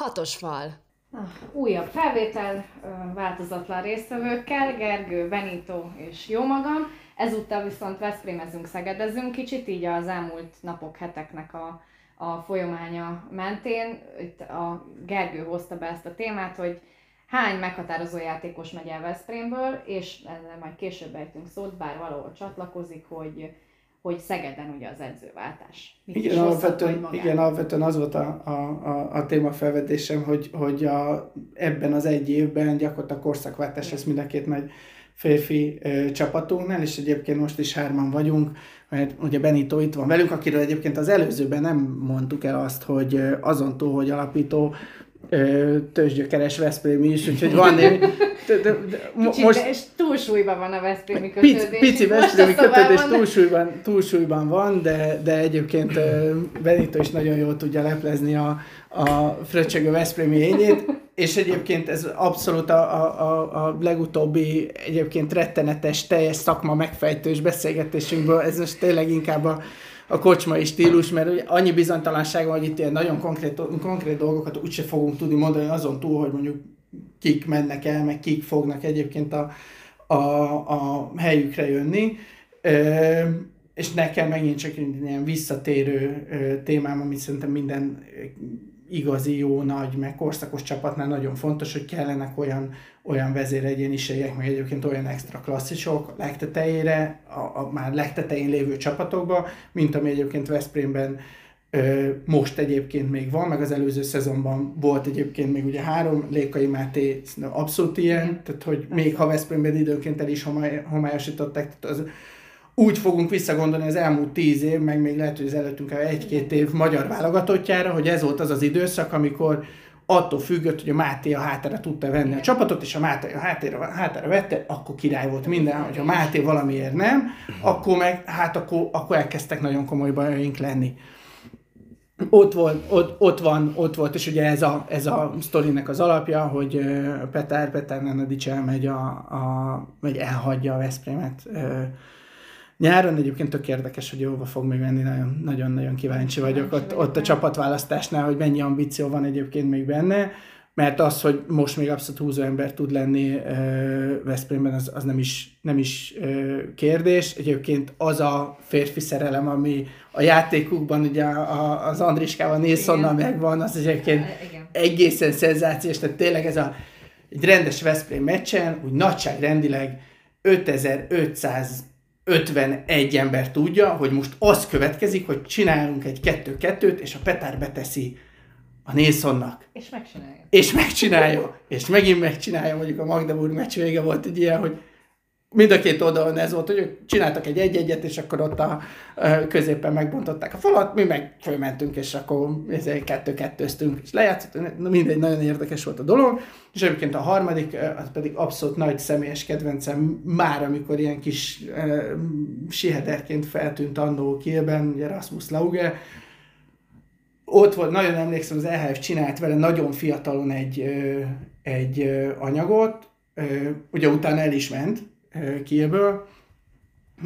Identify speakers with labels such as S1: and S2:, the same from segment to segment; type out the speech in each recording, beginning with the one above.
S1: Hatos fal.
S2: Na, újabb felvétel, változatlan résztvevőkkel, Gergő, Benito és jó magam. Ezúttal viszont Veszprémezünk, Szegedezünk kicsit, így az elmúlt napok, heteknek a, a folyamánya mentén. Itt a Gergő hozta be ezt a témát, hogy hány meghatározó játékos megy el Veszprémből, és ezzel majd később ejtünk szót, bár valahol csatlakozik, hogy hogy Szegeden ugye az edzőváltás.
S3: Mit igen, alapvetően, igen, alapvetően az volt a, a, a, a témafelvetésem, hogy, hogy a, ebben az egy évben gyakorlatilag korszakváltás lesz mind a két nagy férfi ö, csapatunknál, és egyébként most is hárman vagyunk, mert ugye Benito itt van velünk, akiről egyébként az előzőben nem mondtuk el azt, hogy azon túl, hogy alapító, tőzsgyökeres Veszprémi is, úgyhogy van némi...
S2: most... és túlsúlyban van a Veszprémi kötődés.
S3: Pici, pici Veszprémi kötődés túlsúlyban, túlsúlyban van, de, de egyébként Benito is nagyon jól tudja leplezni a, a fröccsögő Veszprémi ényét, és egyébként ez abszolút a, a, a legutóbbi egyébként rettenetes, teljes szakma megfejtős beszélgetésünkből, ez most tényleg inkább a a kocsmai stílus, mert ugye annyi bizonytalanság van, hogy itt ilyen nagyon konkrét, konkrét dolgokat úgyse fogunk tudni mondani azon túl, hogy mondjuk kik mennek el, meg kik fognak egyébként a, a, a helyükre jönni. E, és nekem megint csak ilyen visszatérő témám, amit szerintem minden igazi, jó, nagy, meg korszakos csapatnál nagyon fontos, hogy kellenek olyan, olyan vezéregyéniségek, meg egyébként olyan extra klasszisok legtetejére, a, a már legtetején lévő csapatokba, mint ami egyébként Veszprémben ö, most egyébként még van, meg az előző szezonban volt egyébként még ugye három, Lékai Máté abszolút ilyen, tehát hogy még ha Veszprémben időnként el is homályosították, tehát az, úgy fogunk visszagondolni az elmúlt tíz év, meg még lehet, hogy az előttünk egy-két év magyar válogatottjára, hogy ez volt az az időszak, amikor attól függött, hogy a Máté a hátára tudta venni a csapatot, és a Máté a hátára, hátára vette, akkor király volt minden, hogy a Máté valamiért nem, akkor meg, hát akkor, akkor elkezdtek nagyon komoly bajaink lenni. Ott volt, ott, ott van, ott volt, és ugye ez a, ez a sztorinek az alapja, hogy Petár, Petár Nenadics elmegy, a, a, vagy elhagyja a Veszprémet Nyáron. Egyébként tök érdekes, hogy hova fog még menni, nagyon-nagyon kíváncsi vagyok. Ott, ott a csapatválasztásnál, hogy mennyi ambíció van egyébként még benne, mert az, hogy most még abszolút húzó ember tud lenni uh, Veszprémben, az, az nem is, nem is uh, kérdés. Egyébként az a férfi szerelem, ami a játékukban, ugye a, az Andriskával, Nilssonnal megvan, az egyébként Igen. egészen szenzációs, tehát tényleg ez a egy rendes Veszprém meccsen, úgy nagyságrendileg 5500 51 ember tudja, hogy most az következik, hogy csinálunk egy kettő-kettőt, és a Petár beteszi a Nilssonnak.
S2: És megcsinálja.
S3: És megcsinálja. És megint megcsinálja, mondjuk a Magdeburg meccs vége volt egy ilyen, hogy mind a két oldalon ez volt, hogy ők csináltak egy egy-egyet, és akkor ott a, középen megbontották a falat, mi meg fölmentünk, és akkor kettő-kettőztünk, és lejátszottunk, mindegy, nagyon érdekes volt a dolog, és egyébként a harmadik, az pedig abszolút nagy személyes kedvencem, már amikor ilyen kis uh, sihederként feltűnt annó Kielben, ugye Rasmus Lauge, ott volt, nagyon emlékszem, az EHF csinált vele nagyon fiatalon egy, egy anyagot, ugye utána el is ment, Kielből,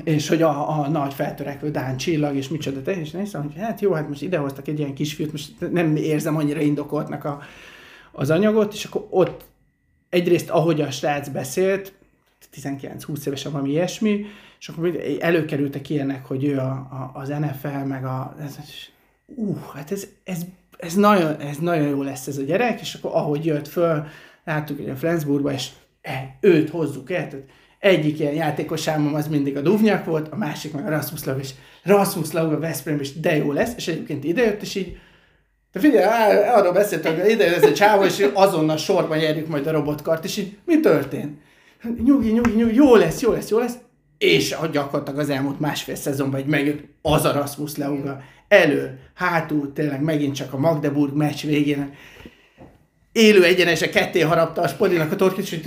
S3: és hogy a, a nagy feltörekvő Dán csillag, és micsoda te, és hogy hát jó, hát most idehoztak egy ilyen kisfiút, most nem érzem annyira indokoltnak a, az anyagot, és akkor ott egyrészt, ahogy a srác beszélt, 19-20 évesen valami ilyesmi, és akkor előkerültek ilyenek, hogy ő a, a, az NFL, meg a... Ez, uh, hát ez, ez, ez, nagyon, ez nagyon jó lesz ez a gyerek, és akkor ahogy jött föl, láttuk, hogy a Flensburgba, és e, őt hozzuk el, tehát egyik ilyen játékos álmom az mindig a Duvnyak volt, a másik meg a Rasmus Lau, és Rasmus Lau Veszprém is de jó lesz, és egyébként idejött, és így de figyelj, arról beszéltem, hogy ide ez a csávó, és azonnal sorban nyerjük majd a robotkart, és így mi történt? Nyugi, nyugi, nyugi, jó lesz, jó lesz, jó lesz. És gyakorlatilag az elmúlt másfél szezonban egy megjött az a Rasmus Leuga elő, hátul, tényleg megint csak a Magdeburg meccs végén élő egyenese ketté harapta a Spodinak a torkit, és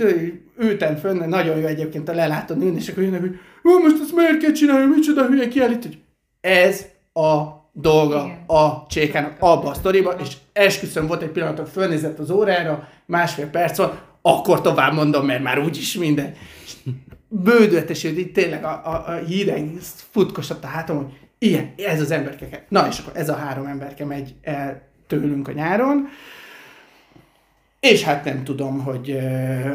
S3: ültem fönn, nagyon jó egyébként a lelátón ülni, és akkor jönnek, hogy most ezt miért kell csinálni, micsoda hülye kiállít, hogy ez a dolga Igen. a csékának abba a sztoriba, és esküszöm volt egy pillanat, hogy fölnézett az órára, másfél perc van, akkor tovább mondom, mert már úgyis minden. Bődöttes, hogy tényleg a, a, a híreg futkosott a hátam, hogy ilyen, ez az emberke. Na és akkor ez a három emberke megy el tőlünk a nyáron. És hát nem tudom, hogy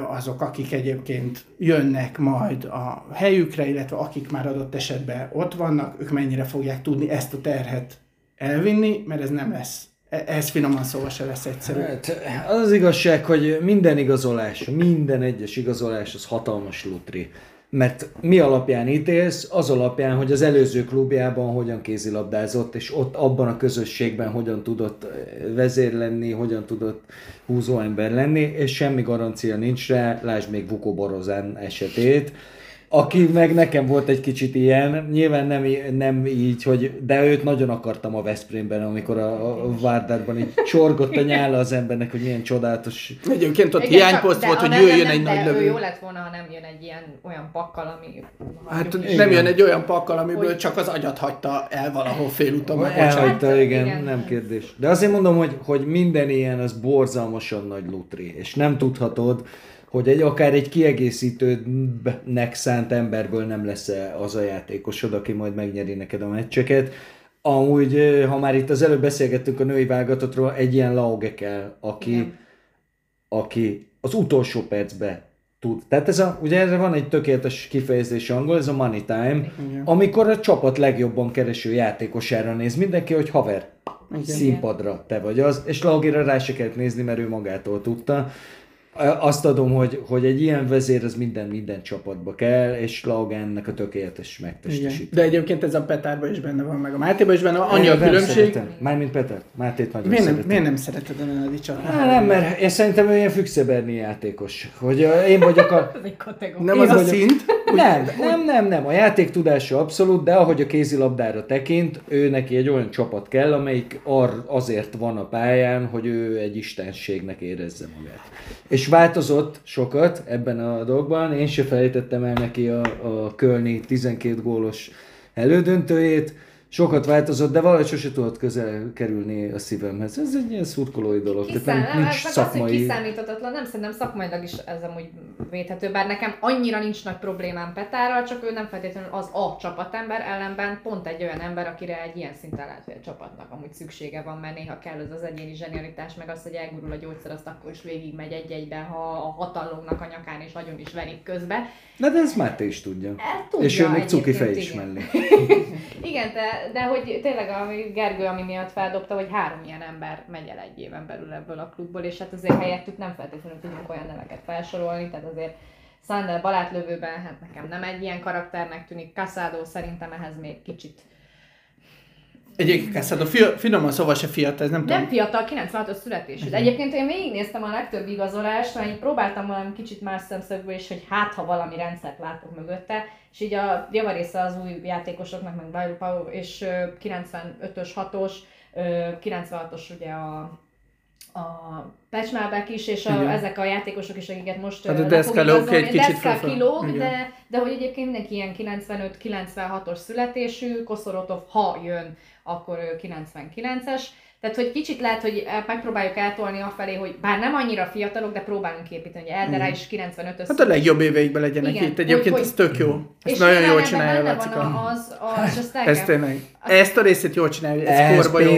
S3: azok, akik egyébként jönnek majd a helyükre, illetve akik már adott esetben ott vannak, ők mennyire fogják tudni ezt a terhet elvinni, mert ez nem lesz ez finoman szóval se lesz egyszerű. Hát,
S1: az az igazság, hogy minden igazolás, minden egyes igazolás az hatalmas lutri. Mert mi alapján ítélsz, az alapján, hogy az előző klubjában hogyan kézilabdázott, és ott abban a közösségben hogyan tudott eh, vezér lenni, hogyan tudott húzóember lenni, és semmi garancia nincs rá, lásd még Vuko Borozán esetét, aki meg nekem volt egy kicsit ilyen, nyilván nem, nem így, hogy, de őt nagyon akartam a Veszprémben, amikor a, a Várdárban így csorgott a nyála az embernek, hogy milyen csodálatos.
S3: Egyébként ott hiányposzt volt, hogy jöjjön egy nagy lövő.
S2: jó lett volna, ha nem jön egy ilyen olyan pakkal, ami...
S3: Hát igen. nem jön egy olyan pakkal, amiből hogy... csak az agyat hagyta el valahol félúton.
S1: Elhagyta, hát, igen, igen, nem kérdés. De azért mondom, hogy, hogy minden ilyen az borzalmasan nagy lutri, és nem tudhatod, hogy egy akár egy kiegészítőnek szánt emberből nem lesz az a játékosod, aki majd megnyeri neked a meccseket. Amúgy, ha már itt az előbb beszélgettünk a női válogatottról, egy ilyen Lauge kell, aki, aki az utolsó percbe tud. Tehát ez a, ugye erre van egy tökéletes kifejezés angol, ez a money time, Igen. amikor a csapat legjobban kereső játékosára néz mindenki, hogy haver, Igen. színpadra te vagy az, és Laugera rá se kellett nézni, mert ő magától tudta azt adom, hogy, hogy egy ilyen vezér az minden, minden csapatba kell, és Laugánnak a tökéletes megtestesítés.
S3: De egyébként ez a Petárban is benne van, meg a Mátéban is benne van, annyi a különbség.
S1: Mármint Petár, Mátét nagyon
S3: miért
S1: nem,
S3: szeretem. Miért nem szereted a Nenadi
S1: csatát? Nem, mert én szerintem ő ilyen fükszeberni játékos. Hogy én vagyok a...
S3: nem az a szint?
S1: Nem, nem, nem, nem. A játék tudása abszolút, de ahogy a kézilabdára tekint, ő neki egy olyan csapat kell, amelyik ar, azért van a pályán, hogy ő egy istenségnek érezze magát. És változott sokat ebben a dolgban. Én se felejtettem el neki a, a Kölni 12 gólos elődöntőjét sokat változott, de valahogy sose tudott közel kerülni a szívemhez. Ez egy ilyen szurkolói dolog.
S2: Kiszám, tehát nem, nincs szakmai... Az, hogy kiszámíthatatlan, nem szerintem szakmailag is ez amúgy védhető, bár nekem annyira nincs nagy problémám Petárral, csak ő nem feltétlenül az a csapatember, ellenben pont egy olyan ember, akire egy ilyen szinten lehet, hogy a csapatnak amúgy szüksége van, mert néha kell az az egyéni zsenialitás, meg az, hogy elgurul a gyógyszer, azt akkor is végig megy egy-egyben, ha a hatalomnak a nyakán és nagyon is verik közbe.
S1: Na de ezt Máté is tudja.
S2: E, tudja
S1: és ő még cuki fej is mellé.
S2: igen, de, de hogy tényleg a Gergő, ami miatt feldobta, hogy három ilyen ember megy el egy éven belül ebből a klubból, és hát azért helyettük nem feltétlenül tudunk olyan neveket felsorolni, tehát azért Sander balátlövőben, hát nekem nem egy ilyen karakternek tűnik, Casado szerintem ehhez még kicsit
S3: Egyébként Casado finoman szóval se fiatal, ez nem,
S2: nem tudom. fiatal, 96-os születésű. De egyébként én végignéztem a legtöbb igazolást, mert így próbáltam valami kicsit más szemszögből is, hogy hát ha valami rendszert látok mögötte, és így a javarésze az új játékosoknak, meg Bajru Pau, és 95-ös, 6-os, 96-os ugye a a Pecsmábek is, és a, ezek a játékosok is, akiket most
S3: hát a Deszka egy kicsit
S2: Deszka kilóg, de, de hogy egyébként mindenki ilyen 95-96-os születésű, Koszorotov, ha jön, akkor ő 99-es, tehát, hogy kicsit lehet, hogy megpróbáljuk eltolni afelé, hogy bár nem annyira fiatalok, de próbálunk építeni, hogy Eldera is 95
S3: ös Hát a legjobb éveikben legyenek Igen, itt. Egyébként hogy, ez tök jó. Ezt nagyon jól csinálja
S2: Laci. Az, az, az
S3: ez tényleg. Ezt a részét jól csinálja, ez korba jó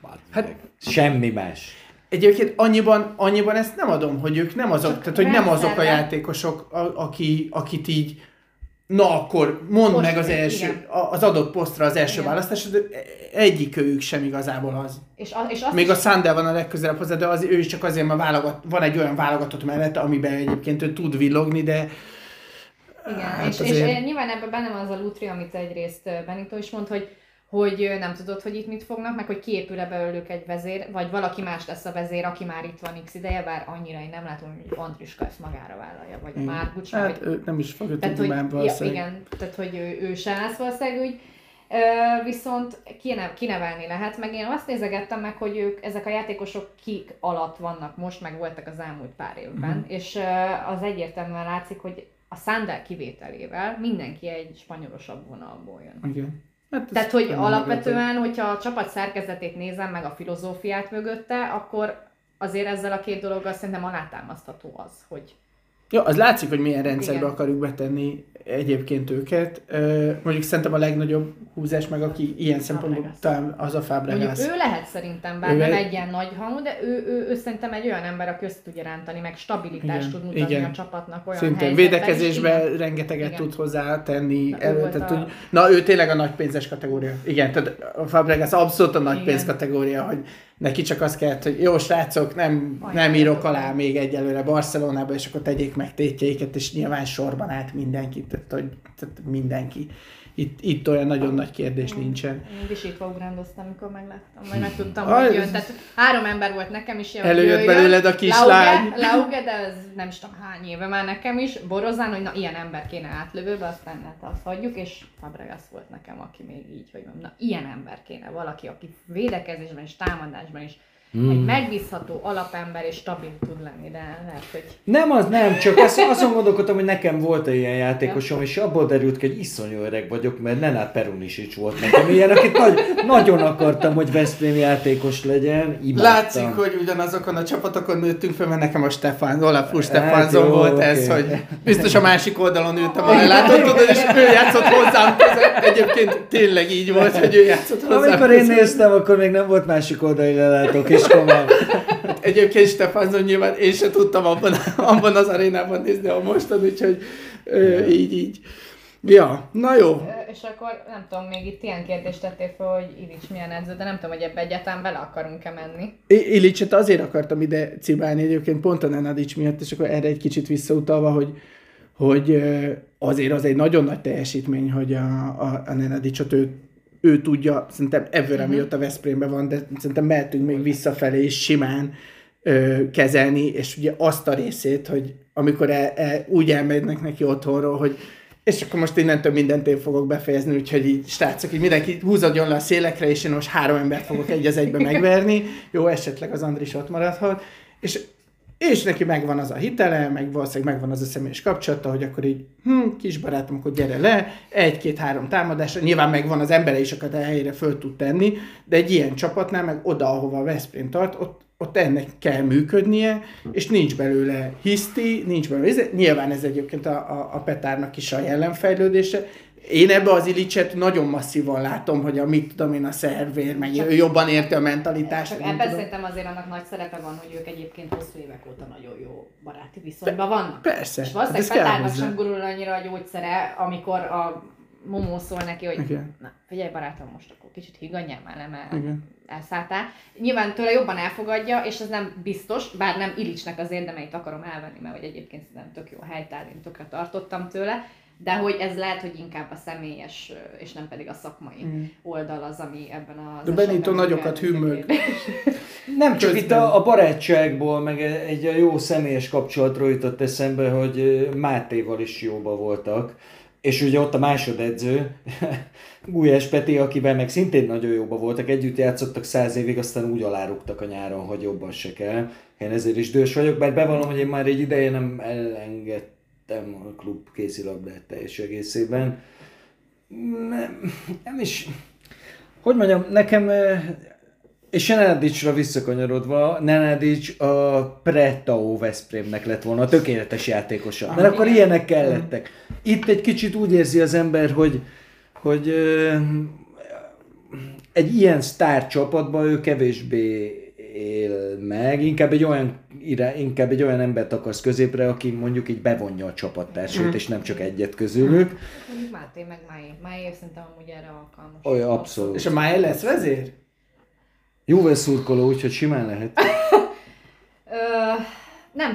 S1: van. Hát semmi más.
S3: Egyébként annyiban, annyiban ezt nem adom, hogy ők nem azok, Csak tehát hogy nem azok a játékosok, a, aki, akit így na akkor mondd Most, meg az első, igen. az adott posztra az első választás, egyik őjük sem igazából az. És, a, és azt Még a Sandel van a legközelebb hozzá, de az, ő is csak azért, mert válogat, van egy olyan válogatott mellett, amiben egyébként ő tud villogni, de
S2: igen, hát és, azért... és nyilván ebben benne van az a lutri, amit egyrészt Benito is mond, hogy hogy nem tudod, hogy itt mit fognak, meg hogy kiépül-e belőlük egy vezér, vagy valaki más lesz a vezér, aki már itt van x ideje, bár annyira én nem látom, hogy Andriska ezt magára vállalja, vagy a Márkucs.
S3: Hát vagy... ő nem is fog
S2: tehát, hogy, ja, Igen, tehát hogy ő, ő se lesz valószínűleg úgy. viszont kine, kinevelni lehet, meg én azt nézegettem meg, hogy ők, ezek a játékosok kik alatt vannak most, meg voltak az elmúlt pár évben, uh-huh. és az egyértelműen látszik, hogy a Sandel kivételével mindenki egy spanyolosabb vonalból jön.
S3: Igen.
S2: Hát Tehát, hogy alapvetően, hogyha a csapat szerkezetét nézem, meg a filozófiát mögötte, akkor azért ezzel a két dologgal szerintem alátámasztható az, hogy...
S3: Jó, az látszik, hogy milyen rendszerbe Igen. akarjuk betenni egyébként őket. Mondjuk szerintem a legnagyobb húzás meg, aki ilyen szempontból talán az a Fabregas.
S2: Mondjuk ő lehet szerintem, bár ő nem egy ilyen nagy hangú, de ő, ő, ő, szerintem egy olyan ember, aki össze tudja rántani, meg stabilitást igen, tud mutatni igen. a csapatnak olyan Szintén
S3: védekezésben is, rengeteget igen. tud hozzá tenni. Na, elő, tehát, a... hogy, na, ő tényleg a nagy pénzes kategória. Igen, tehát a Fabregas abszolút a nagy igen. pénz kategória, hogy neki csak az kellett, hogy jó srácok, nem, nem írok alá még egyelőre Barcelonába, és akkor tegyék meg tétjeiket, és nyilván sorban át mindenki, tehát, hogy, tehát mindenki itt, itt olyan nagyon nagy kérdés nincsen.
S2: Én visítva ugrándoztam, amikor megláttam, vagy megtudtam, hogy jön. Tehát három ember volt nekem is.
S3: Előjött belőled a kislány.
S2: Lauge, Lauge, de ez nem is tudom hány éve már nekem is. Borozán, hogy na ilyen ember kéne átlövőbe, aztán hát azt hagyjuk, és Fabregas volt nekem, aki még így, hogy na ilyen ember kéne, valaki, aki védekezésben és támadásban is Mm. Egy megbízható alapember és stabil tud lenni, de lehet, hogy...
S1: Nem, az nem, csak azt, azon gondolkodtam, hogy nekem volt egy ilyen játékosom, és abból derült ki, hogy iszonyú öreg vagyok, mert Nenát Perunisics volt nekem ilyen, akit nagy, nagyon akartam, hogy Veszprém játékos legyen,
S3: imádtam. Látszik, hogy ugyanazokon a csapatokon nőttünk fel, mert nekem a Stefán, Olafú Stefánzon hát volt okay. ez, hogy biztos a másik oldalon ültem, ahol látottad, és ő játszott hozzám között. Egyébként tényleg így volt, hogy ő játszott hozzám
S1: Amikor én néztem, akkor még nem volt másik oldali lelátók, és komolyan.
S3: Egyébként Stefanzon nyilván én se tudtam abban, abban az arénában nézni, a mostan, úgyhogy ö, így, így. Ja, na jó.
S2: És akkor nem tudom, még itt ilyen kérdést tettél fel, hogy Ilics milyen edző, de nem tudom, hogy ebbe egyáltalán bele akarunk-e menni.
S3: Ilicset azért akartam ide cibálni egyébként pont a Nenadics miatt, és akkor erre egy kicsit visszautalva, hogy, hogy azért az egy nagyon nagy teljesítmény, hogy a, a, a Nenadicsot ő ő tudja, szerintem ever, uh-huh. amióta Veszprémben van, de szerintem mehetünk még visszafelé és simán ö, kezelni, és ugye azt a részét, hogy amikor e, e, úgy elmegynek neki otthonról, hogy és akkor most innentől mindent én fogok befejezni, úgyhogy így srácok, így mindenki húzadjon le a szélekre, és én most három embert fogok egy az egybe megverni. Jó, esetleg az Andris ott maradhat. És és neki megvan az a hitele, meg valószínűleg megvan az a személyes kapcsolata, hogy akkor így, hm, kis barátom, akkor gyere le, egy-két-három támadásra, nyilván megvan az embere is, akit a helyére föl tud tenni, de egy ilyen csapatnál, meg oda, ahova a Veszprém tart, ott, ott ennek kell működnie, és nincs belőle hiszti, nincs belőle, nyilván ez egyébként a, a, a Petárnak is a jelenfejlődése, én ebbe az Ilicset nagyon masszívan látom, hogy a mit tudom én a szervér, meg csak, ő jobban érti a mentalitást.
S2: Csak ebben szerintem azért annak nagy szerepe van, hogy ők egyébként hosszú évek óta nagyon jó baráti viszonyban vannak.
S3: Persze.
S2: És valószínűleg Petárnak sem gurul annyira a gyógyszere, amikor a Momó szól neki, hogy Igen. na, figyelj barátom, most akkor kicsit higgadjál már le, mert Igen. elszálltál. Nyilván tőle jobban elfogadja, és ez nem biztos, bár nem Ilicsnek az érdemeit akarom elvenni, mert hogy egyébként szerintem tök jó helytál, én tökre tartottam tőle, de hogy ez lehet, hogy inkább a személyes, és nem pedig a szakmai mm. oldal az, ami ebben az
S3: De Benito nagyokat hűmög.
S1: nem csak itt a, a barátságból, meg egy jó személyes kapcsolatról jutott eszembe, hogy Mátéval is jóba voltak, és ugye ott a másodedző, Gulyás Peti, akivel meg szintén nagyon jóba voltak, együtt játszottak száz évig, aztán úgy alárugtak a nyáron, hogy jobban se kell. Én ezért is dős vagyok, bár bevallom, hogy én már egy ideje nem elengedtem szerettem a klub kézilabdát teljes egészében. Nem, nem is, hogy mondjam, nekem, és Nenadicsra visszakanyarodva, Nenadics a Pretao Veszprémnek lett volna a tökéletes játékosa. Mert akkor ilyenek kellettek. Itt egy kicsit úgy érzi az ember, hogy, hogy egy ilyen sztár csapatban ő kevésbé él meg, inkább egy olyan, inkább egy olyan embert akarsz középre, aki mondjuk így bevonja a csapattársait, mm. és nem csak egyet közülük.
S2: Mondjuk Máté meg Máé. Máé szerintem amúgy erre alkalmas.
S1: Olyan, abszolút.
S3: És a Máé lesz vezér?
S1: Juve szurkoló, úgyhogy simán lehet.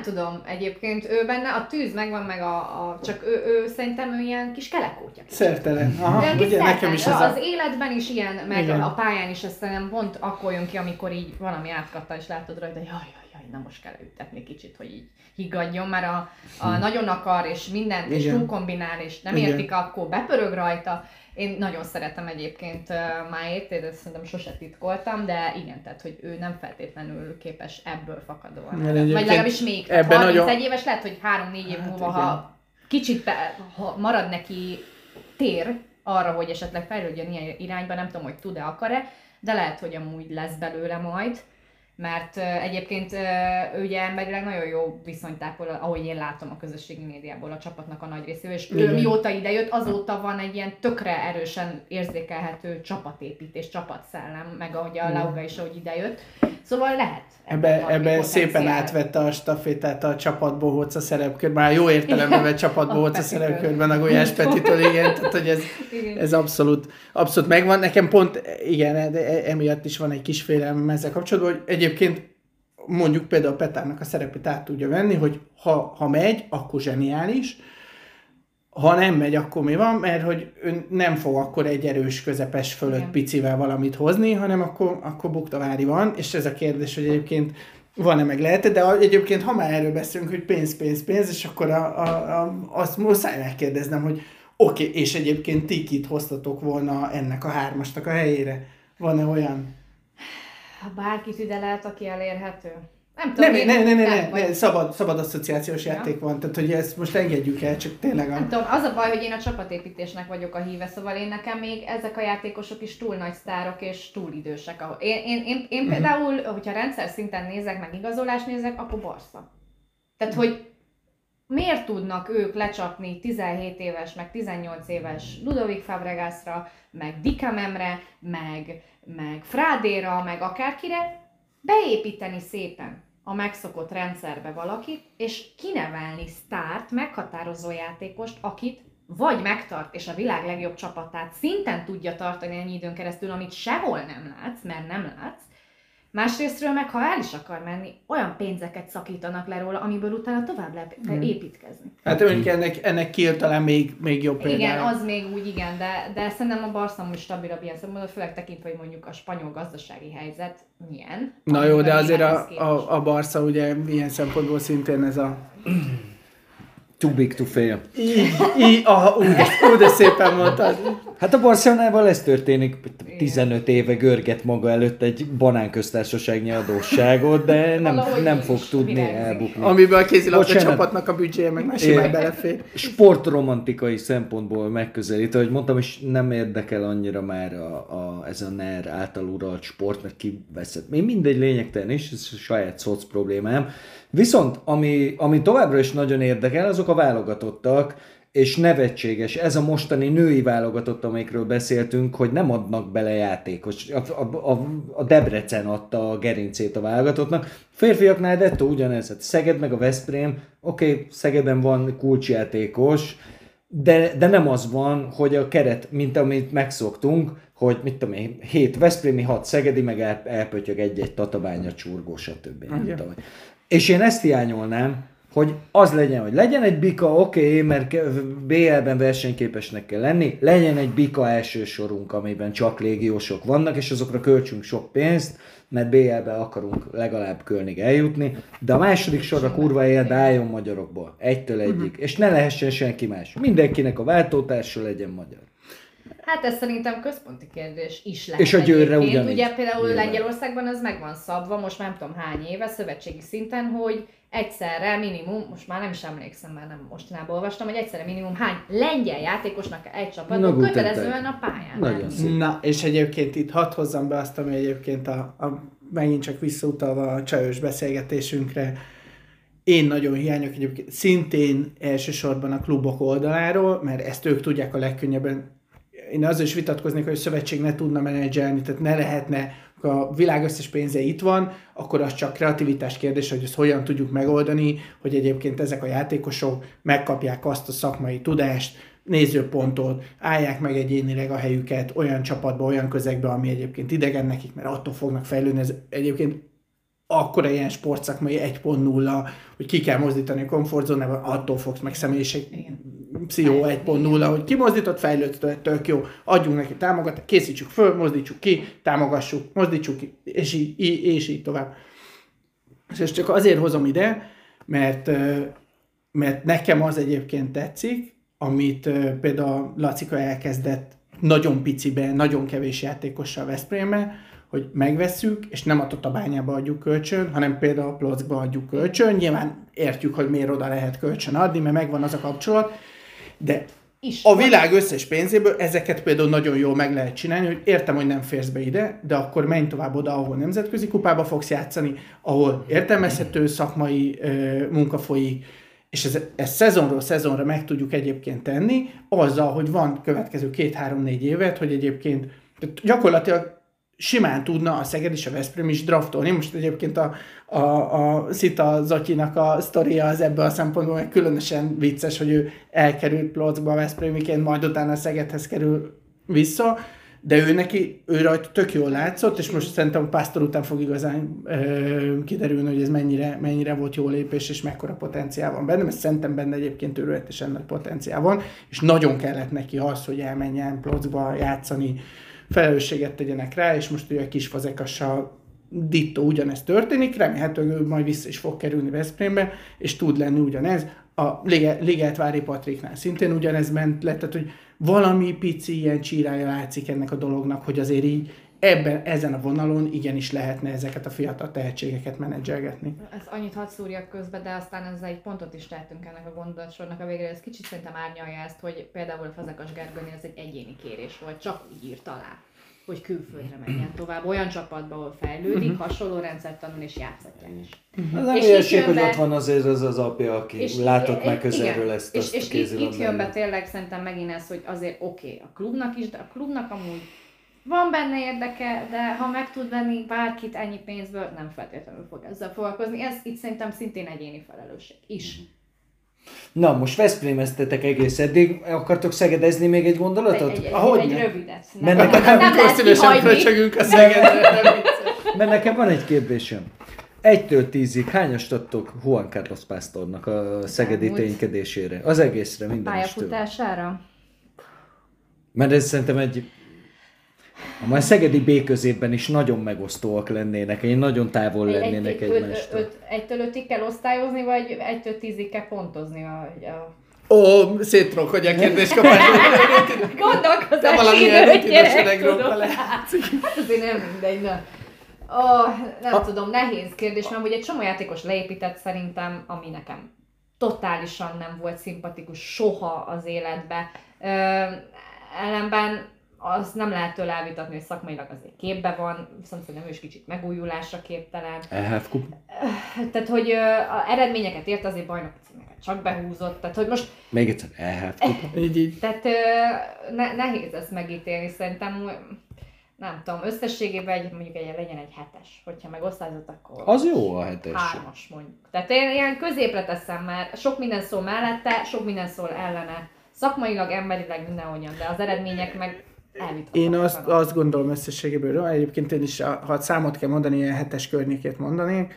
S2: Nem tudom egyébként, ő benne a tűz megvan, meg a, a csak ő, ő szerintem ő ilyen kis kelekótya.
S3: Szertelen. Aha, ugye
S2: szertelen. nekem is ez a... Az életben is ilyen, meg Igen. a pályán is, ezt szerintem pont akkor jön ki, amikor így valami átkatta, és látod rajta, hogy jaj, jaj, jaj, na most kell ütetni kicsit, hogy így higgadjon, mert a, a hm. nagyon akar, és mindent, Igen. és túl kombinál, és nem Igen. értik, akkor bepörög rajta én nagyon szeretem egyébként Máét, én ezt szerintem sose titkoltam, de igen, tehát hogy ő nem feltétlenül képes ebből fakadóan. Vagy legalábbis még. Ebben 31 nagyon... éves lehet, hogy 3-4 év hát, múlva, igen. ha kicsit be, ha marad neki tér arra, hogy esetleg fejlődjön ilyen irányba, nem tudom, hogy tud-e, akar-e, de lehet, hogy amúgy lesz belőle majd mert egyébként uh, ugye emberileg nagyon jó viszonytápol, ahogy én látom a közösségi médiából a csapatnak a nagy részével, és ő mióta idejött, azóta van egy ilyen tökre erősen érzékelhető csapatépítés, csapatszellem, meg ahogy a Lauga is, ahogy idejött. Szóval lehet.
S3: Ebbe, ebbe szépen átvette a stafétát a csapat bohóca szerepkör, már jó értelemben vett csapat bohóca szerepkörben a Gulyás Petitől, igen, tehát hogy ez, ez abszolút, abszolút megvan. Nekem pont, igen, de e- emiatt is van egy kis félelmem ezzel kapcsolatban, hogy egyébként mondjuk például Petárnak a szerepét át tudja venni, hogy ha, ha megy, akkor zseniális, ha nem megy, akkor mi van? Mert hogy ő nem fog akkor egy erős közepes fölött Igen. picivel valamit hozni, hanem akkor, akkor buktavári van, és ez a kérdés, hogy egyébként van-e meg lehet de egyébként ha már erről beszélünk, hogy pénz, pénz, pénz, és akkor a, a, a, azt muszáj megkérdeznem, hogy oké, okay, és egyébként ti kit hoztatok volna ennek a hármasnak a helyére? Van-e olyan?
S2: Bárkit ide lehet, aki elérhető. Nem tudom,
S3: nem, nem, nem, nem, nem, nem, szabad, szabad asszociációs ja. játék van, tehát hogy ezt most engedjük el, csak tényleg
S2: a... Nem tudom, az a baj, hogy én a csapatépítésnek vagyok a híve, szóval én nekem még ezek a játékosok is túl nagy sztárok és túl idősek. Én, én, én, én uh-huh. például, hogyha rendszer szinten nézek, meg igazolást nézek, akkor Barca. Tehát, uh-huh. hogy miért tudnak ők lecsapni 17 éves, meg 18 éves Ludovic Fabregasra, meg Dikamemre, meg, meg Frádéra, meg akárkire, beépíteni szépen a megszokott rendszerbe valakit, és kinevelni sztárt, meghatározó játékost, akit vagy megtart, és a világ legjobb csapatát szinten tudja tartani ennyi időn keresztül, amit sehol nem látsz, mert nem látsz, Másrésztről meg, ha el is akar menni, olyan pénzeket szakítanak le róla, amiből utána tovább lehet hmm. építkezni.
S3: Hát mondjuk ennek, ennek kiért talán még, még jobb
S2: például. Igen, az még úgy igen, de, de szerintem a Barca most stabilabb ilyen szempontból, főleg tekintve, hogy mondjuk a spanyol gazdasági helyzet milyen.
S3: Na jó, de azért a, a, a Barca ugye ilyen szempontból szintén ez a
S1: Too big to fail.
S3: Így, így aha, úgy, úgy, de szépen mondtad.
S1: Hát a Barcelonával ez történik, 15 éve görget maga előtt egy banánköztársaságnyi adósságot, de nem, nem fog tudni virágzik. elbukni.
S3: Amiben a kézilabda csapatnak a büdzséje meg már simán belefér.
S1: Sportromantikai szempontból megközelít, ahogy mondtam, és nem érdekel annyira már a, a, ez a NER által uralt sport, mert kiveszett. Én mindegy lényegtelen is, ez a saját szoc problémám. Viszont ami, ami továbbra is nagyon érdekel, azok a válogatottak, és nevetséges. Ez a mostani női válogatott, amikről beszéltünk, hogy nem adnak bele játékos. A, a, a, a Debrecen adta a gerincét a válogatottnak. Férfiaknál dettó ugyanez. Hát Szeged meg a Veszprém, oké, okay, Szegeden van kulcsjátékos, de, de nem az van, hogy a keret, mint amit megszoktunk, hogy mit tudom én, 7 Veszprémi, 6 Szegedi, meg el, elpötyög egy-egy tatabánya csurgó, stb. És én ezt hiányolnám, hogy az legyen, hogy legyen egy bika, oké, okay, mert BL-ben versenyképesnek kell lenni, legyen egy bika első sorunk, amiben csak légiósok vannak, és azokra költsünk sok pénzt, mert BL-be akarunk legalább kölnig eljutni, de a második sorra kurva életbe álljon magyarokból, egytől egyik, uh-huh. és ne lehessen senki más. Mindenkinek a váltótársa legyen magyar.
S2: Hát ez szerintem központi kérdés is lehet.
S1: És a győrre ugyanígy.
S2: Ugye például Nyilván. Lengyelországban az meg van szabva, most már nem tudom hány éve, szövetségi szinten, hogy egyszerre minimum, most már nem is emlékszem, már nem mostanában olvastam, hogy egyszerre minimum hány lengyel játékosnak egy csapatban kötelezően a pályán.
S3: Nagyon Na, és egyébként itt hadd hozzam be azt, ami egyébként a, a megint csak visszautalva a csajos beszélgetésünkre, én nagyon hiányok egyébként szintén elsősorban a klubok oldaláról, mert ezt ők tudják a legkönnyebben én azzal is vitatkoznék, hogy a szövetség ne tudna menedzselni, tehát ne lehetne, a világ összes pénze itt van, akkor az csak kreativitás kérdés, hogy ezt hogyan tudjuk megoldani, hogy egyébként ezek a játékosok megkapják azt a szakmai tudást, nézőpontot, állják meg egyénileg a helyüket olyan csapatba, olyan közegbe, ami egyébként idegen nekik, mert attól fognak fejlődni. Ez egyébként akkora ilyen sportszakmai 1.0, hogy ki kell mozdítani a komfortzónában, attól fogsz meg személyiség pszichó 1.0, hogy kimozdított, fejlődött, tök jó, adjunk neki támogatást, készítsük föl, mozdítsuk ki, támogassuk, mozdítsuk ki, és így, így, és így tovább. És ezt csak azért hozom ide, mert, mert nekem az egyébként tetszik, amit például Lacika elkezdett nagyon piciben, nagyon kevés játékossal Veszprémbe, hogy megvesszük, és nem a Tatabányába adjuk kölcsön, hanem például a Plockba adjuk kölcsön. Nyilván értjük, hogy miért oda lehet kölcsön adni, mert megvan az a kapcsolat, de
S2: is.
S3: A világ összes pénzéből ezeket például nagyon jól meg lehet csinálni, hogy értem, hogy nem férsz be ide, de akkor menj tovább oda, ahol nemzetközi kupába fogsz játszani, ahol értelmezhető szakmai ö, munka folyik, és ez, ezt szezonról szezonra meg tudjuk egyébként tenni, azzal, hogy van következő két-három-négy évet, hogy egyébként gyakorlatilag simán tudna a Szeged és a Veszprém is draftolni. Most egyébként a, a, a Szita Zatyinak a sztoria az ebből a szempontból meg különösen vicces, hogy ő elkerült Plockba Veszprémiként, majd utána a Szegedhez kerül vissza, de ő neki, ő rajta tök jól látszott, és most szerintem a Pásztor után fog igazán ö, kiderülni, hogy ez mennyire, mennyire volt jó lépés, és mekkora potenciál van benne, mert szerintem benne egyébként őrületesen nagy potenciál van, és nagyon kellett neki az, hogy elmenjen Plockba játszani, felelősséget tegyenek rá, és most ugye a kis fazekassal dittó ugyanezt történik, remélhetőleg ő majd vissza is fog kerülni Veszprémbe, és tud lenni ugyanez. A Ligetvári Patriknál szintén ugyanez ment le, tehát hogy valami pici ilyen csírája látszik ennek a dolognak, hogy azért így ebben, ezen a vonalon igenis lehetne ezeket a fiatal tehetségeket menedzselgetni.
S2: Ez annyit hadd szúrjak közbe, de aztán ezzel egy pontot is tettünk ennek a gondolatsornak a végére. Ez kicsit szerintem árnyalja ezt, hogy például a Fazekas Gergőnél ez egy egyéni kérés volt, csak úgy írt alá hogy külföldre menjen tovább, olyan csapatba, ahol fejlődik, uh-huh. hasonló rendszert tanul és játszhatják is.
S1: Uh-huh. Az nem hülyeség, hogy ott van azért az az apja, aki és látott meg közelről igen, ezt
S2: és, és itt, itt jön be tényleg szerintem megint ez, hogy azért oké, okay, a klubnak is, de a klubnak amúgy van benne érdeke, de ha meg tud venni bárkit ennyi pénzből, nem feltétlenül fog ezzel foglalkozni. Ez itt szerintem szintén egyéni felelősség is.
S1: Na, most Veszprémeztetek egész eddig. Akartok szegedezni még egy gondolatot?
S2: Egy, egy, Ahogy egy rövidet.
S3: Nem, nem, nem, nem lehet szívesen fröcsögünk a szegedre.
S1: Mert nekem van egy kérdésem. Egytől tízig hányast adtok Juan Carlos Pásztornak a szegedi ténykedésére? Az egészre, minden
S2: Pályafutására?
S1: Mert ez szerintem egy a szegedi B is nagyon megosztóak lennének, én nagyon távol lennének egy, egymástól. Öt,
S2: egytől ötig kell osztályozni, vagy egytől tízig kell pontozni a, a
S3: Ó, hogy a kérdéskapás.
S2: Gondolkozás valamilyen gyerek, tudom. Hát azért nem mindegy, na. Oh, nem a... tudom, nehéz kérdés, mert ugye egy csomó játékos leépített szerintem, ami nekem totálisan nem volt szimpatikus soha az életbe. Ö, ellenben az nem lehet tőle elvitatni, hogy szakmailag azért képbe van, viszont szerintem ő is kicsit megújulásra képtelen.
S1: EHF kup.
S2: Tehát, hogy a eredményeket ért, azért bajnoki címeket csak behúzott, tehát, hogy most...
S1: Még egyszer,
S3: így, így.
S2: Tehát ne, nehéz ezt megítélni, szerintem nem tudom, összességében egy, mondjuk egy, legyen egy hetes, hogyha meg osztályzott, akkor...
S1: Az jó a hetes.
S2: Hármas mondjuk. Tehát én ilyen középre teszem, mert sok minden szól mellette, sok minden szól ellene. Szakmailag, emberileg mindenhogyan, de az eredmények meg
S3: én azt, azt gondolom összességéből, egyébként én is, ha számot kell mondani, ilyen hetes környékét mondani,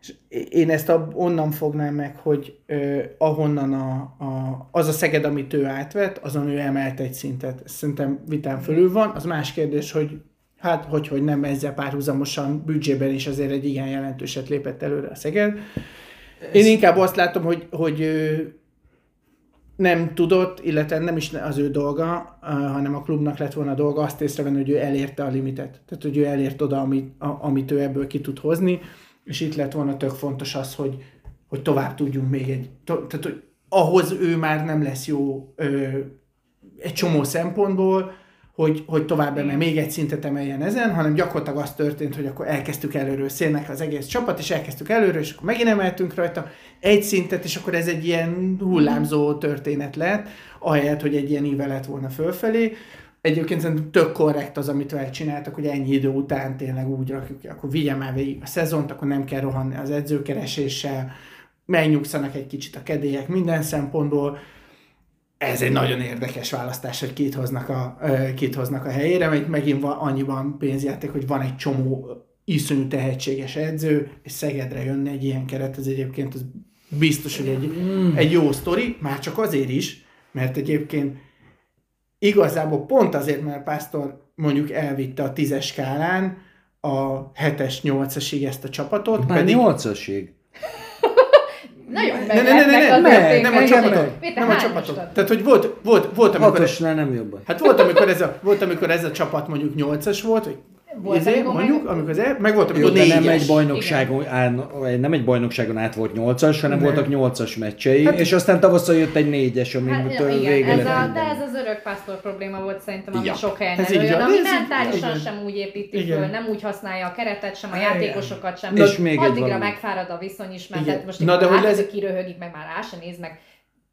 S3: és én ezt a, onnan fognám meg, hogy eh, ahonnan a, a, az a Szeged, amit ő átvett, azon ő emelt egy szintet. Szerintem vitán fölül van. Az más kérdés, hogy hát hogy, hogy nem ezzel párhuzamosan büdzsében is azért egy igen jelentőset lépett előre a Szeged. Én inkább azt látom, hogy, hogy nem tudott, illetve nem is az ő dolga, hanem a klubnak lett volna a dolga azt észrevenni, hogy ő elérte a limitet. Tehát, hogy ő elért oda, amit, a, amit ő ebből ki tud hozni, és itt lett volna tök fontos az, hogy, hogy tovább tudjunk még egy, tehát, hogy ahhoz ő már nem lesz jó ö, egy csomó szempontból, hogy, hogy tovább emel, még egy szintet emeljen ezen, hanem gyakorlatilag az történt, hogy akkor elkezdtük előről szélnek az egész csapat, és elkezdtük előről, és akkor megint emeltünk rajta egy szintet, és akkor ez egy ilyen hullámzó történet lett, ahelyett, hogy egy ilyen íve lett volna fölfelé. Egyébként szerintem tök korrekt az, amit vele csináltak, hogy ennyi idő után tényleg úgy rakjuk ki, akkor vigye már végig a szezont, akkor nem kell rohanni az edzőkereséssel, megnyugszanak egy kicsit a kedélyek minden szempontból, ez egy nagyon érdekes választás, hogy kit hoznak a, kit hoznak a helyére, mert megint van, annyiban pénzjáték, hogy van egy csomó iszonyú tehetséges edző, és Szegedre jönne egy ilyen keret, ez egyébként az biztos, hogy egy, mm. egy jó sztori, már csak azért is, mert egyébként igazából pont azért, mert Pásztor mondjuk elvitte a tízes skálán a hetes, nyolcasig ezt a csapatot.
S1: Már pedig... nyolcasig?
S2: Nagyon ne, ne, ne, ne, ne,
S3: ne, nem a csapatot. Nem a csapatot. Tehát, hogy volt, volt, volt amikor...
S1: Hatosnál nem jobban.
S3: Hát volt amikor, ez a, volt, amikor ez a csapat mondjuk nyolcas volt, vagy volt, izé, mondjuk, meg... amikor az el, meg volt,
S1: amikor Jó, nem egy bajnokságon, áll, nem egy bajnokságon át volt nyolcas, hanem nem. voltak nyolcas meccsei, hát, és aztán tavasszal jött egy négyes, ami hát, igen,
S2: vége ez a, De ez az örök pásztor probléma volt szerintem, ami ja. sok helyen ez előjön, ami mentálisan sem úgy építi föl, nem úgy használja a keretet sem, a játékosokat sem. És még Addigra megfárad a viszony is, mert most Na, de hogy ez... kiröhögik, meg már rá sem néz meg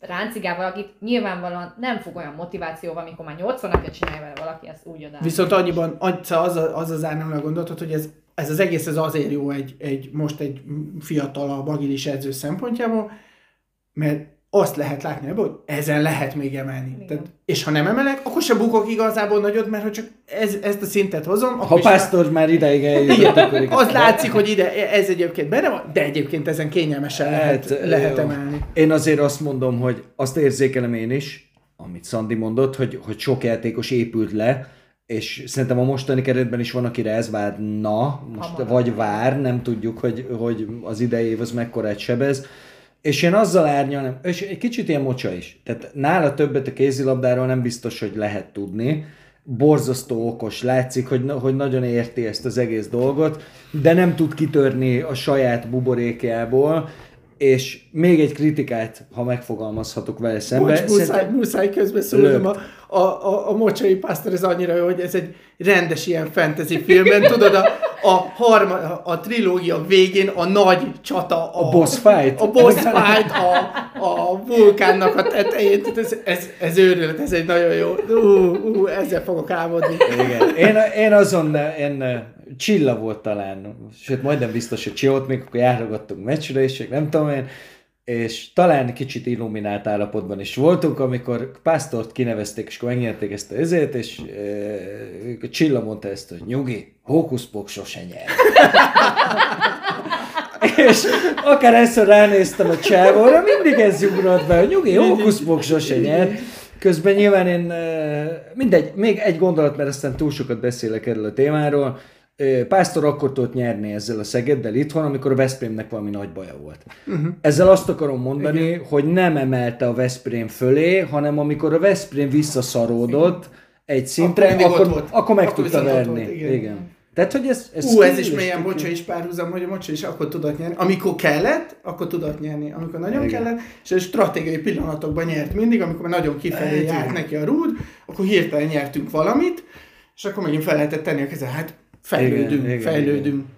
S2: ráncigál valakit, nyilvánvalóan nem fog olyan motivációval, amikor már 80 napja csinálja vele valaki, ezt úgy oda.
S3: Viszont annyiban, az az, az, az árnyalomra gondoltad, hogy ez, ez az egész ez azért jó egy, egy most egy fiatal, agilis edző szempontjából, mert azt lehet látni ebből, hogy ezen lehet még emelni. Tehát, és ha nem emelek, akkor sem bukok igazából nagyot, mert ha csak ez, ezt a szintet hozom...
S1: Ha pásztor már, már ideig eljött,
S3: akkor Az látszik, hogy ide, ez egyébként benne van, de egyébként ezen kényelmesen lehet, lehet, lehet emelni.
S1: Én azért azt mondom, hogy azt érzékelem én is, amit Szandi mondott, hogy, hogy sok játékos épült le, és szerintem a mostani keretben is van, akire ez várna, most, Hamar. vagy vár, nem tudjuk, hogy, hogy az idei év az mekkorát sebez, és én azzal árnyalom, és egy kicsit ilyen mocsa is. Tehát nála többet a kézilabdáról nem biztos, hogy lehet tudni. Borzasztó okos, látszik, hogy, hogy nagyon érti ezt az egész dolgot, de nem tud kitörni a saját buborékjából, és még egy kritikát, ha megfogalmazhatok vele szemben.
S3: Bocs, muszáj, Szerintem... muszáj közbeszólnom, a, a, a, a Mocsai Pásztor ez annyira jó, hogy ez egy rendes ilyen fantasy filmben, tudod, a, a, harma, a trilógia végén a nagy csata,
S1: a, a boss fight,
S3: a boss fight a, a vulkánnak a tetején, ez, ez, ez őrület, ez egy nagyon jó, ú, ú, ezzel fogok álmodni.
S1: Igen. Én, én azon, én Csilla volt talán, sőt majdnem biztos, hogy Csillt, még akkor járogattunk meccsre, és nem tudom én, és talán kicsit illuminált állapotban is voltunk, amikor Pásztort kinevezték, és akkor megnyerték ezt a ezért, és e, Csilla mondta ezt, hogy nyugi, hókuszpok sose nyer. és akár egyszer ránéztem a csávóra, mindig ez ugrott be, hogy nyugi, hókuszpok sose nyer. Közben nyilván én, mindegy, még egy gondolat, mert aztán túl sokat beszélek erről a témáról, Pásztor akkor tudott nyerni ezzel a Szegeddel itthon, amikor a Veszprémnek valami nagy baja volt. Uh-huh. Ezzel azt akarom mondani, Igen. hogy nem emelte a Veszprém fölé, hanem amikor a Veszprém visszaszaródott egy szintre, akkor, akkor, volt. akkor meg akkor tudta verni. Volt, igen. Igen. Tehát, hogy ez,
S3: ez Ú, ez is mélyen Bocsa is párhuzam, hogy a Bocsa is akkor tudott nyerni. Amikor kellett, akkor tudott nyerni. Amikor nagyon Igen. kellett, és a stratégiai pillanatokban nyert mindig, amikor nagyon kifelé járt neki a rúd, akkor hirtelen nyertünk valamit, és akkor megint fel lehetett tenni a kezet. Hát fejlődünk, igen, fejlődünk.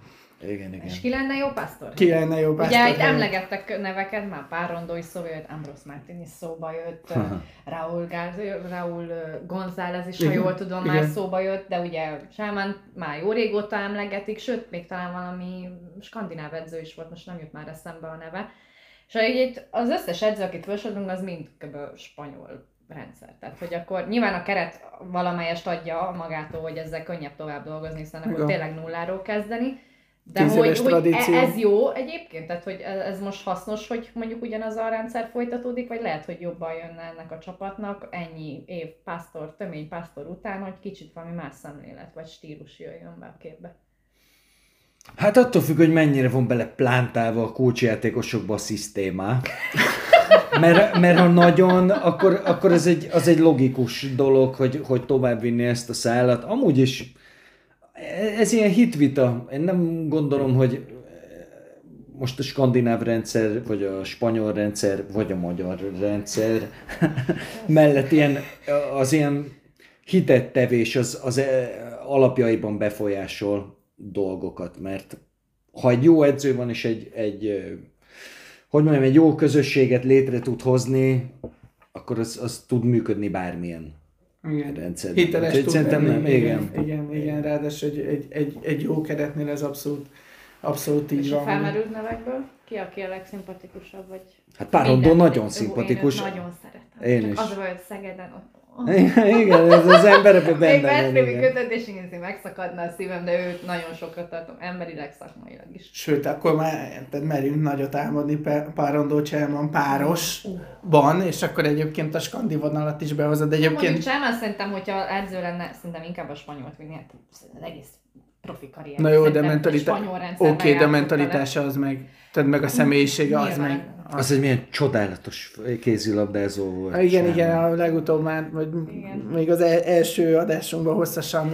S1: Igen, igen. igen.
S2: És ki lenne jó pásztor?
S3: Ki lenne jó pásztor?
S2: Ugye itt emlegettek neveket, már pár rondó is szóba jött, Ambrose Martin is szóba jött, Raúl, Raúl González is, igen, ha jól tudom, igen. már szóba jött, de ugye Sámán már jó régóta emlegetik, sőt, még talán valami skandináv edző is volt, most nem jut már eszembe a neve. És itt az összes edző, akit felsorolunk, az mind kb. spanyol rendszer. Tehát, hogy akkor nyilván a keret valamelyest adja magától, hogy ezzel könnyebb tovább dolgozni, hiszen akkor tényleg nulláról kezdeni. De hogy, hogy ez jó egyébként? Tehát, hogy e- ez most hasznos, hogy mondjuk ugyanaz a rendszer folytatódik, vagy lehet, hogy jobban jönne ennek a csapatnak ennyi év pásztor, tömény pásztor után, hogy kicsit valami más szemlélet vagy stílus jöjjön be a képbe?
S1: Hát attól függ, hogy mennyire van bele plántálva a kulcsjátékosokba a szisztéma. Mert, mert ha nagyon, akkor, akkor ez egy, az egy logikus dolog, hogy, hogy tovább vinni ezt a szállat. Amúgy is ez ilyen hitvita. Én nem gondolom, hogy most a skandináv rendszer, vagy a spanyol rendszer, vagy a magyar rendszer mellett ilyen, az ilyen hitettevés az, az alapjaiban befolyásol dolgokat, mert ha egy jó edző van, és egy, egy hogy mondjam, egy jó közösséget létre tud hozni, akkor az, az tud működni bármilyen
S3: igen. rendszerben. Hiteles tud szerintem nem, igen. Igen, igen, igen ráadásul egy, egy, egy, egy jó keretnél ez abszolút, abszolút így
S2: És van. És felmerült nevekből? Ki, aki a legszimpatikusabb? Vagy
S1: hát Párondó nagyon szimpatikus.
S2: Én nagyon szeretem. Én is. Az a baj, hogy Szegeden ott
S1: igen, ez az emberekben benne
S2: van. Még Veszprémi kötetésünk megszakadna a szívem, de őt nagyon sokat tartom, emberileg, szakmailag is.
S3: Sőt, akkor már merünk nagyot álmodni Párondó Cselman párosban, és akkor egyébként a skandi vonalat is behozod. Egyébként... Mondjuk
S2: Cselman szerintem, hogyha edző lenne, szerintem inkább a spanyolt vinni, hát az egész profi karrier.
S3: Na jó, de, mentalita... Oké, okay, de mentalitása az meg, tehát meg a személyisége az meg.
S1: Az, az egy milyen csodálatos kézilabdázó volt.
S3: Igen, sem. igen, a legutóbb már, vagy igen. még az első adásunkban hosszasan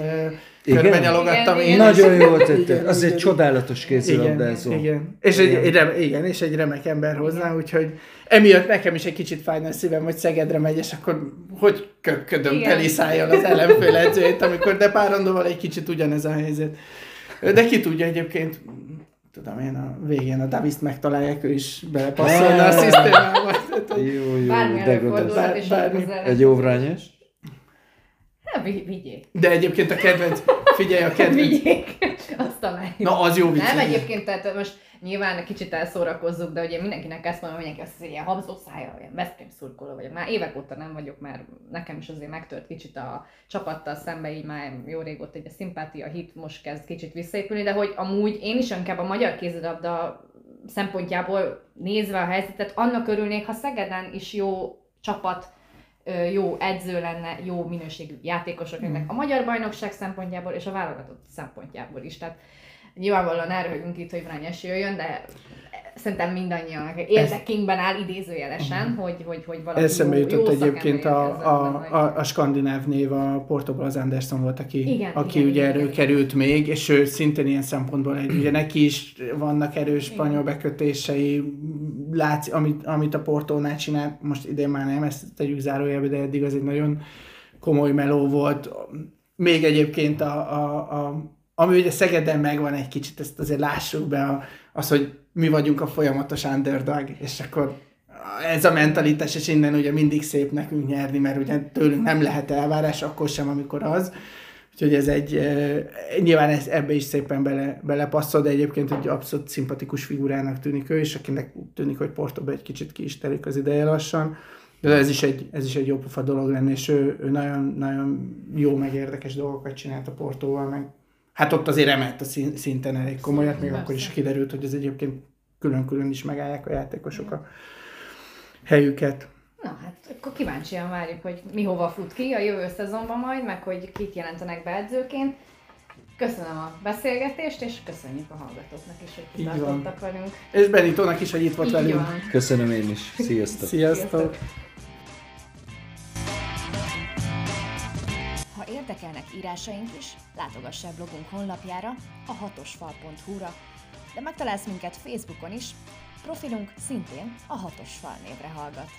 S3: körbenyalogattam
S2: én.
S1: Nagyon jól tetted.
S3: Igen,
S1: Az egy
S3: igen.
S1: csodálatos
S3: Igen,
S1: kézilabdázó.
S3: igen. És egy, egy, rem, igen, és egy remek ember hozzá, úgyhogy emiatt nekem is egy kicsit fájna a szívem, hogy Szegedre megy, és akkor hogy köpködöm
S2: Igen.
S3: teli szájjal az ellenfél edzőjét, amikor de Párandóval egy kicsit ugyanez a helyzet. De ki tudja egyébként, tudom én, a végén a Daviszt megtalálják, ő is belepasszolna a szisztémába. Tehát, hogy-
S1: Jó, jó,
S2: Bármi
S1: de
S2: és
S3: Bármi.
S2: az
S1: Egy óvrányos?
S2: Vi- vigyék.
S3: De egyébként a kedvenc, figyelj a kedvenc.
S2: Vigyék. Azt a.
S3: Na, az jó vicc.
S2: Nem egyébként, tehát most nyilván kicsit elszórakozzuk, de ugye mindenkinek ezt mondom, hogy mindenki azt mondja, ilyen habzó szája, ilyen Veszprém szurkoló vagyok. Már évek óta nem vagyok, mert nekem is azért megtört kicsit a csapattal szembe, így már jó régóta egy a szimpátia, a hit most kezd kicsit visszaépülni, de hogy amúgy én is inkább a magyar kézilabda szempontjából nézve a helyzetet, annak örülnék, ha Szegeden is jó csapat, jó edző lenne, jó minőségű játékosok lennek a magyar bajnokság szempontjából és a válogatott szempontjából is. Tehát nyilvánvalóan erőlünk itt, hogy Vrányes jöjjön, de szerintem mindannyian érdekünkben áll idézőjelesen, hogy, hogy, hogy valaki
S3: Eszembe
S2: jó,
S3: jutott
S2: jó
S3: egyébként a, a, a, a skandináv név, a Portobal az Anderson volt, aki,
S2: Igen,
S3: aki
S2: igen,
S3: ugye
S2: igen,
S3: erről
S2: igen.
S3: került még, és ő szintén ilyen szempontból, egy, ugye neki is vannak erős spanyol bekötései, látsz, amit, amit a Portónál csinált, most idén már nem, ezt tegyük zárójelbe, de eddig az egy nagyon komoly meló volt. Még egyébként a, a, a ami ugye Szegeden megvan egy kicsit, ezt azért lássuk be, a, az, hogy mi vagyunk a folyamatos underdog, és akkor ez a mentalitás, és innen ugye mindig szép nekünk nyerni, mert ugye tőlünk nem lehet elvárás, akkor sem, amikor az. Úgyhogy ez egy, nyilván ez, ebbe is szépen bele, belepasszol, de egyébként egy abszolút szimpatikus figurának tűnik ő, és akinek tűnik, hogy Portoba egy kicsit ki is telik az ideje lassan. De ez is egy, ez is egy jó pofa dolog lenne, és ő, ő nagyon, nagyon jó, meg érdekes dolgokat csinált a Portóval, meg hát ott azért emelt a szinten elég komolyat, még
S2: Persze.
S3: akkor is kiderült, hogy ez egyébként külön-külön is megállják a játékosok a helyüket.
S2: Na hát, akkor kíváncsian várjuk, hogy mi hova fut ki a jövő szezonban majd, meg hogy kit jelentenek be edzőként. Köszönöm a beszélgetést, és köszönjük a hallgatóknak is, hogy kitartottak velünk.
S3: És Benitónak is, hogy itt volt
S2: Így
S3: velünk.
S2: van.
S1: Köszönöm én is. Sziasztok.
S3: Sziasztok!
S4: Ha érdekelnek írásaink is, látogass el blogunk honlapjára, a hatosfal.hu-ra, de megtalálsz minket Facebookon is, Profilunk szintén a hatos fal névre hallgat.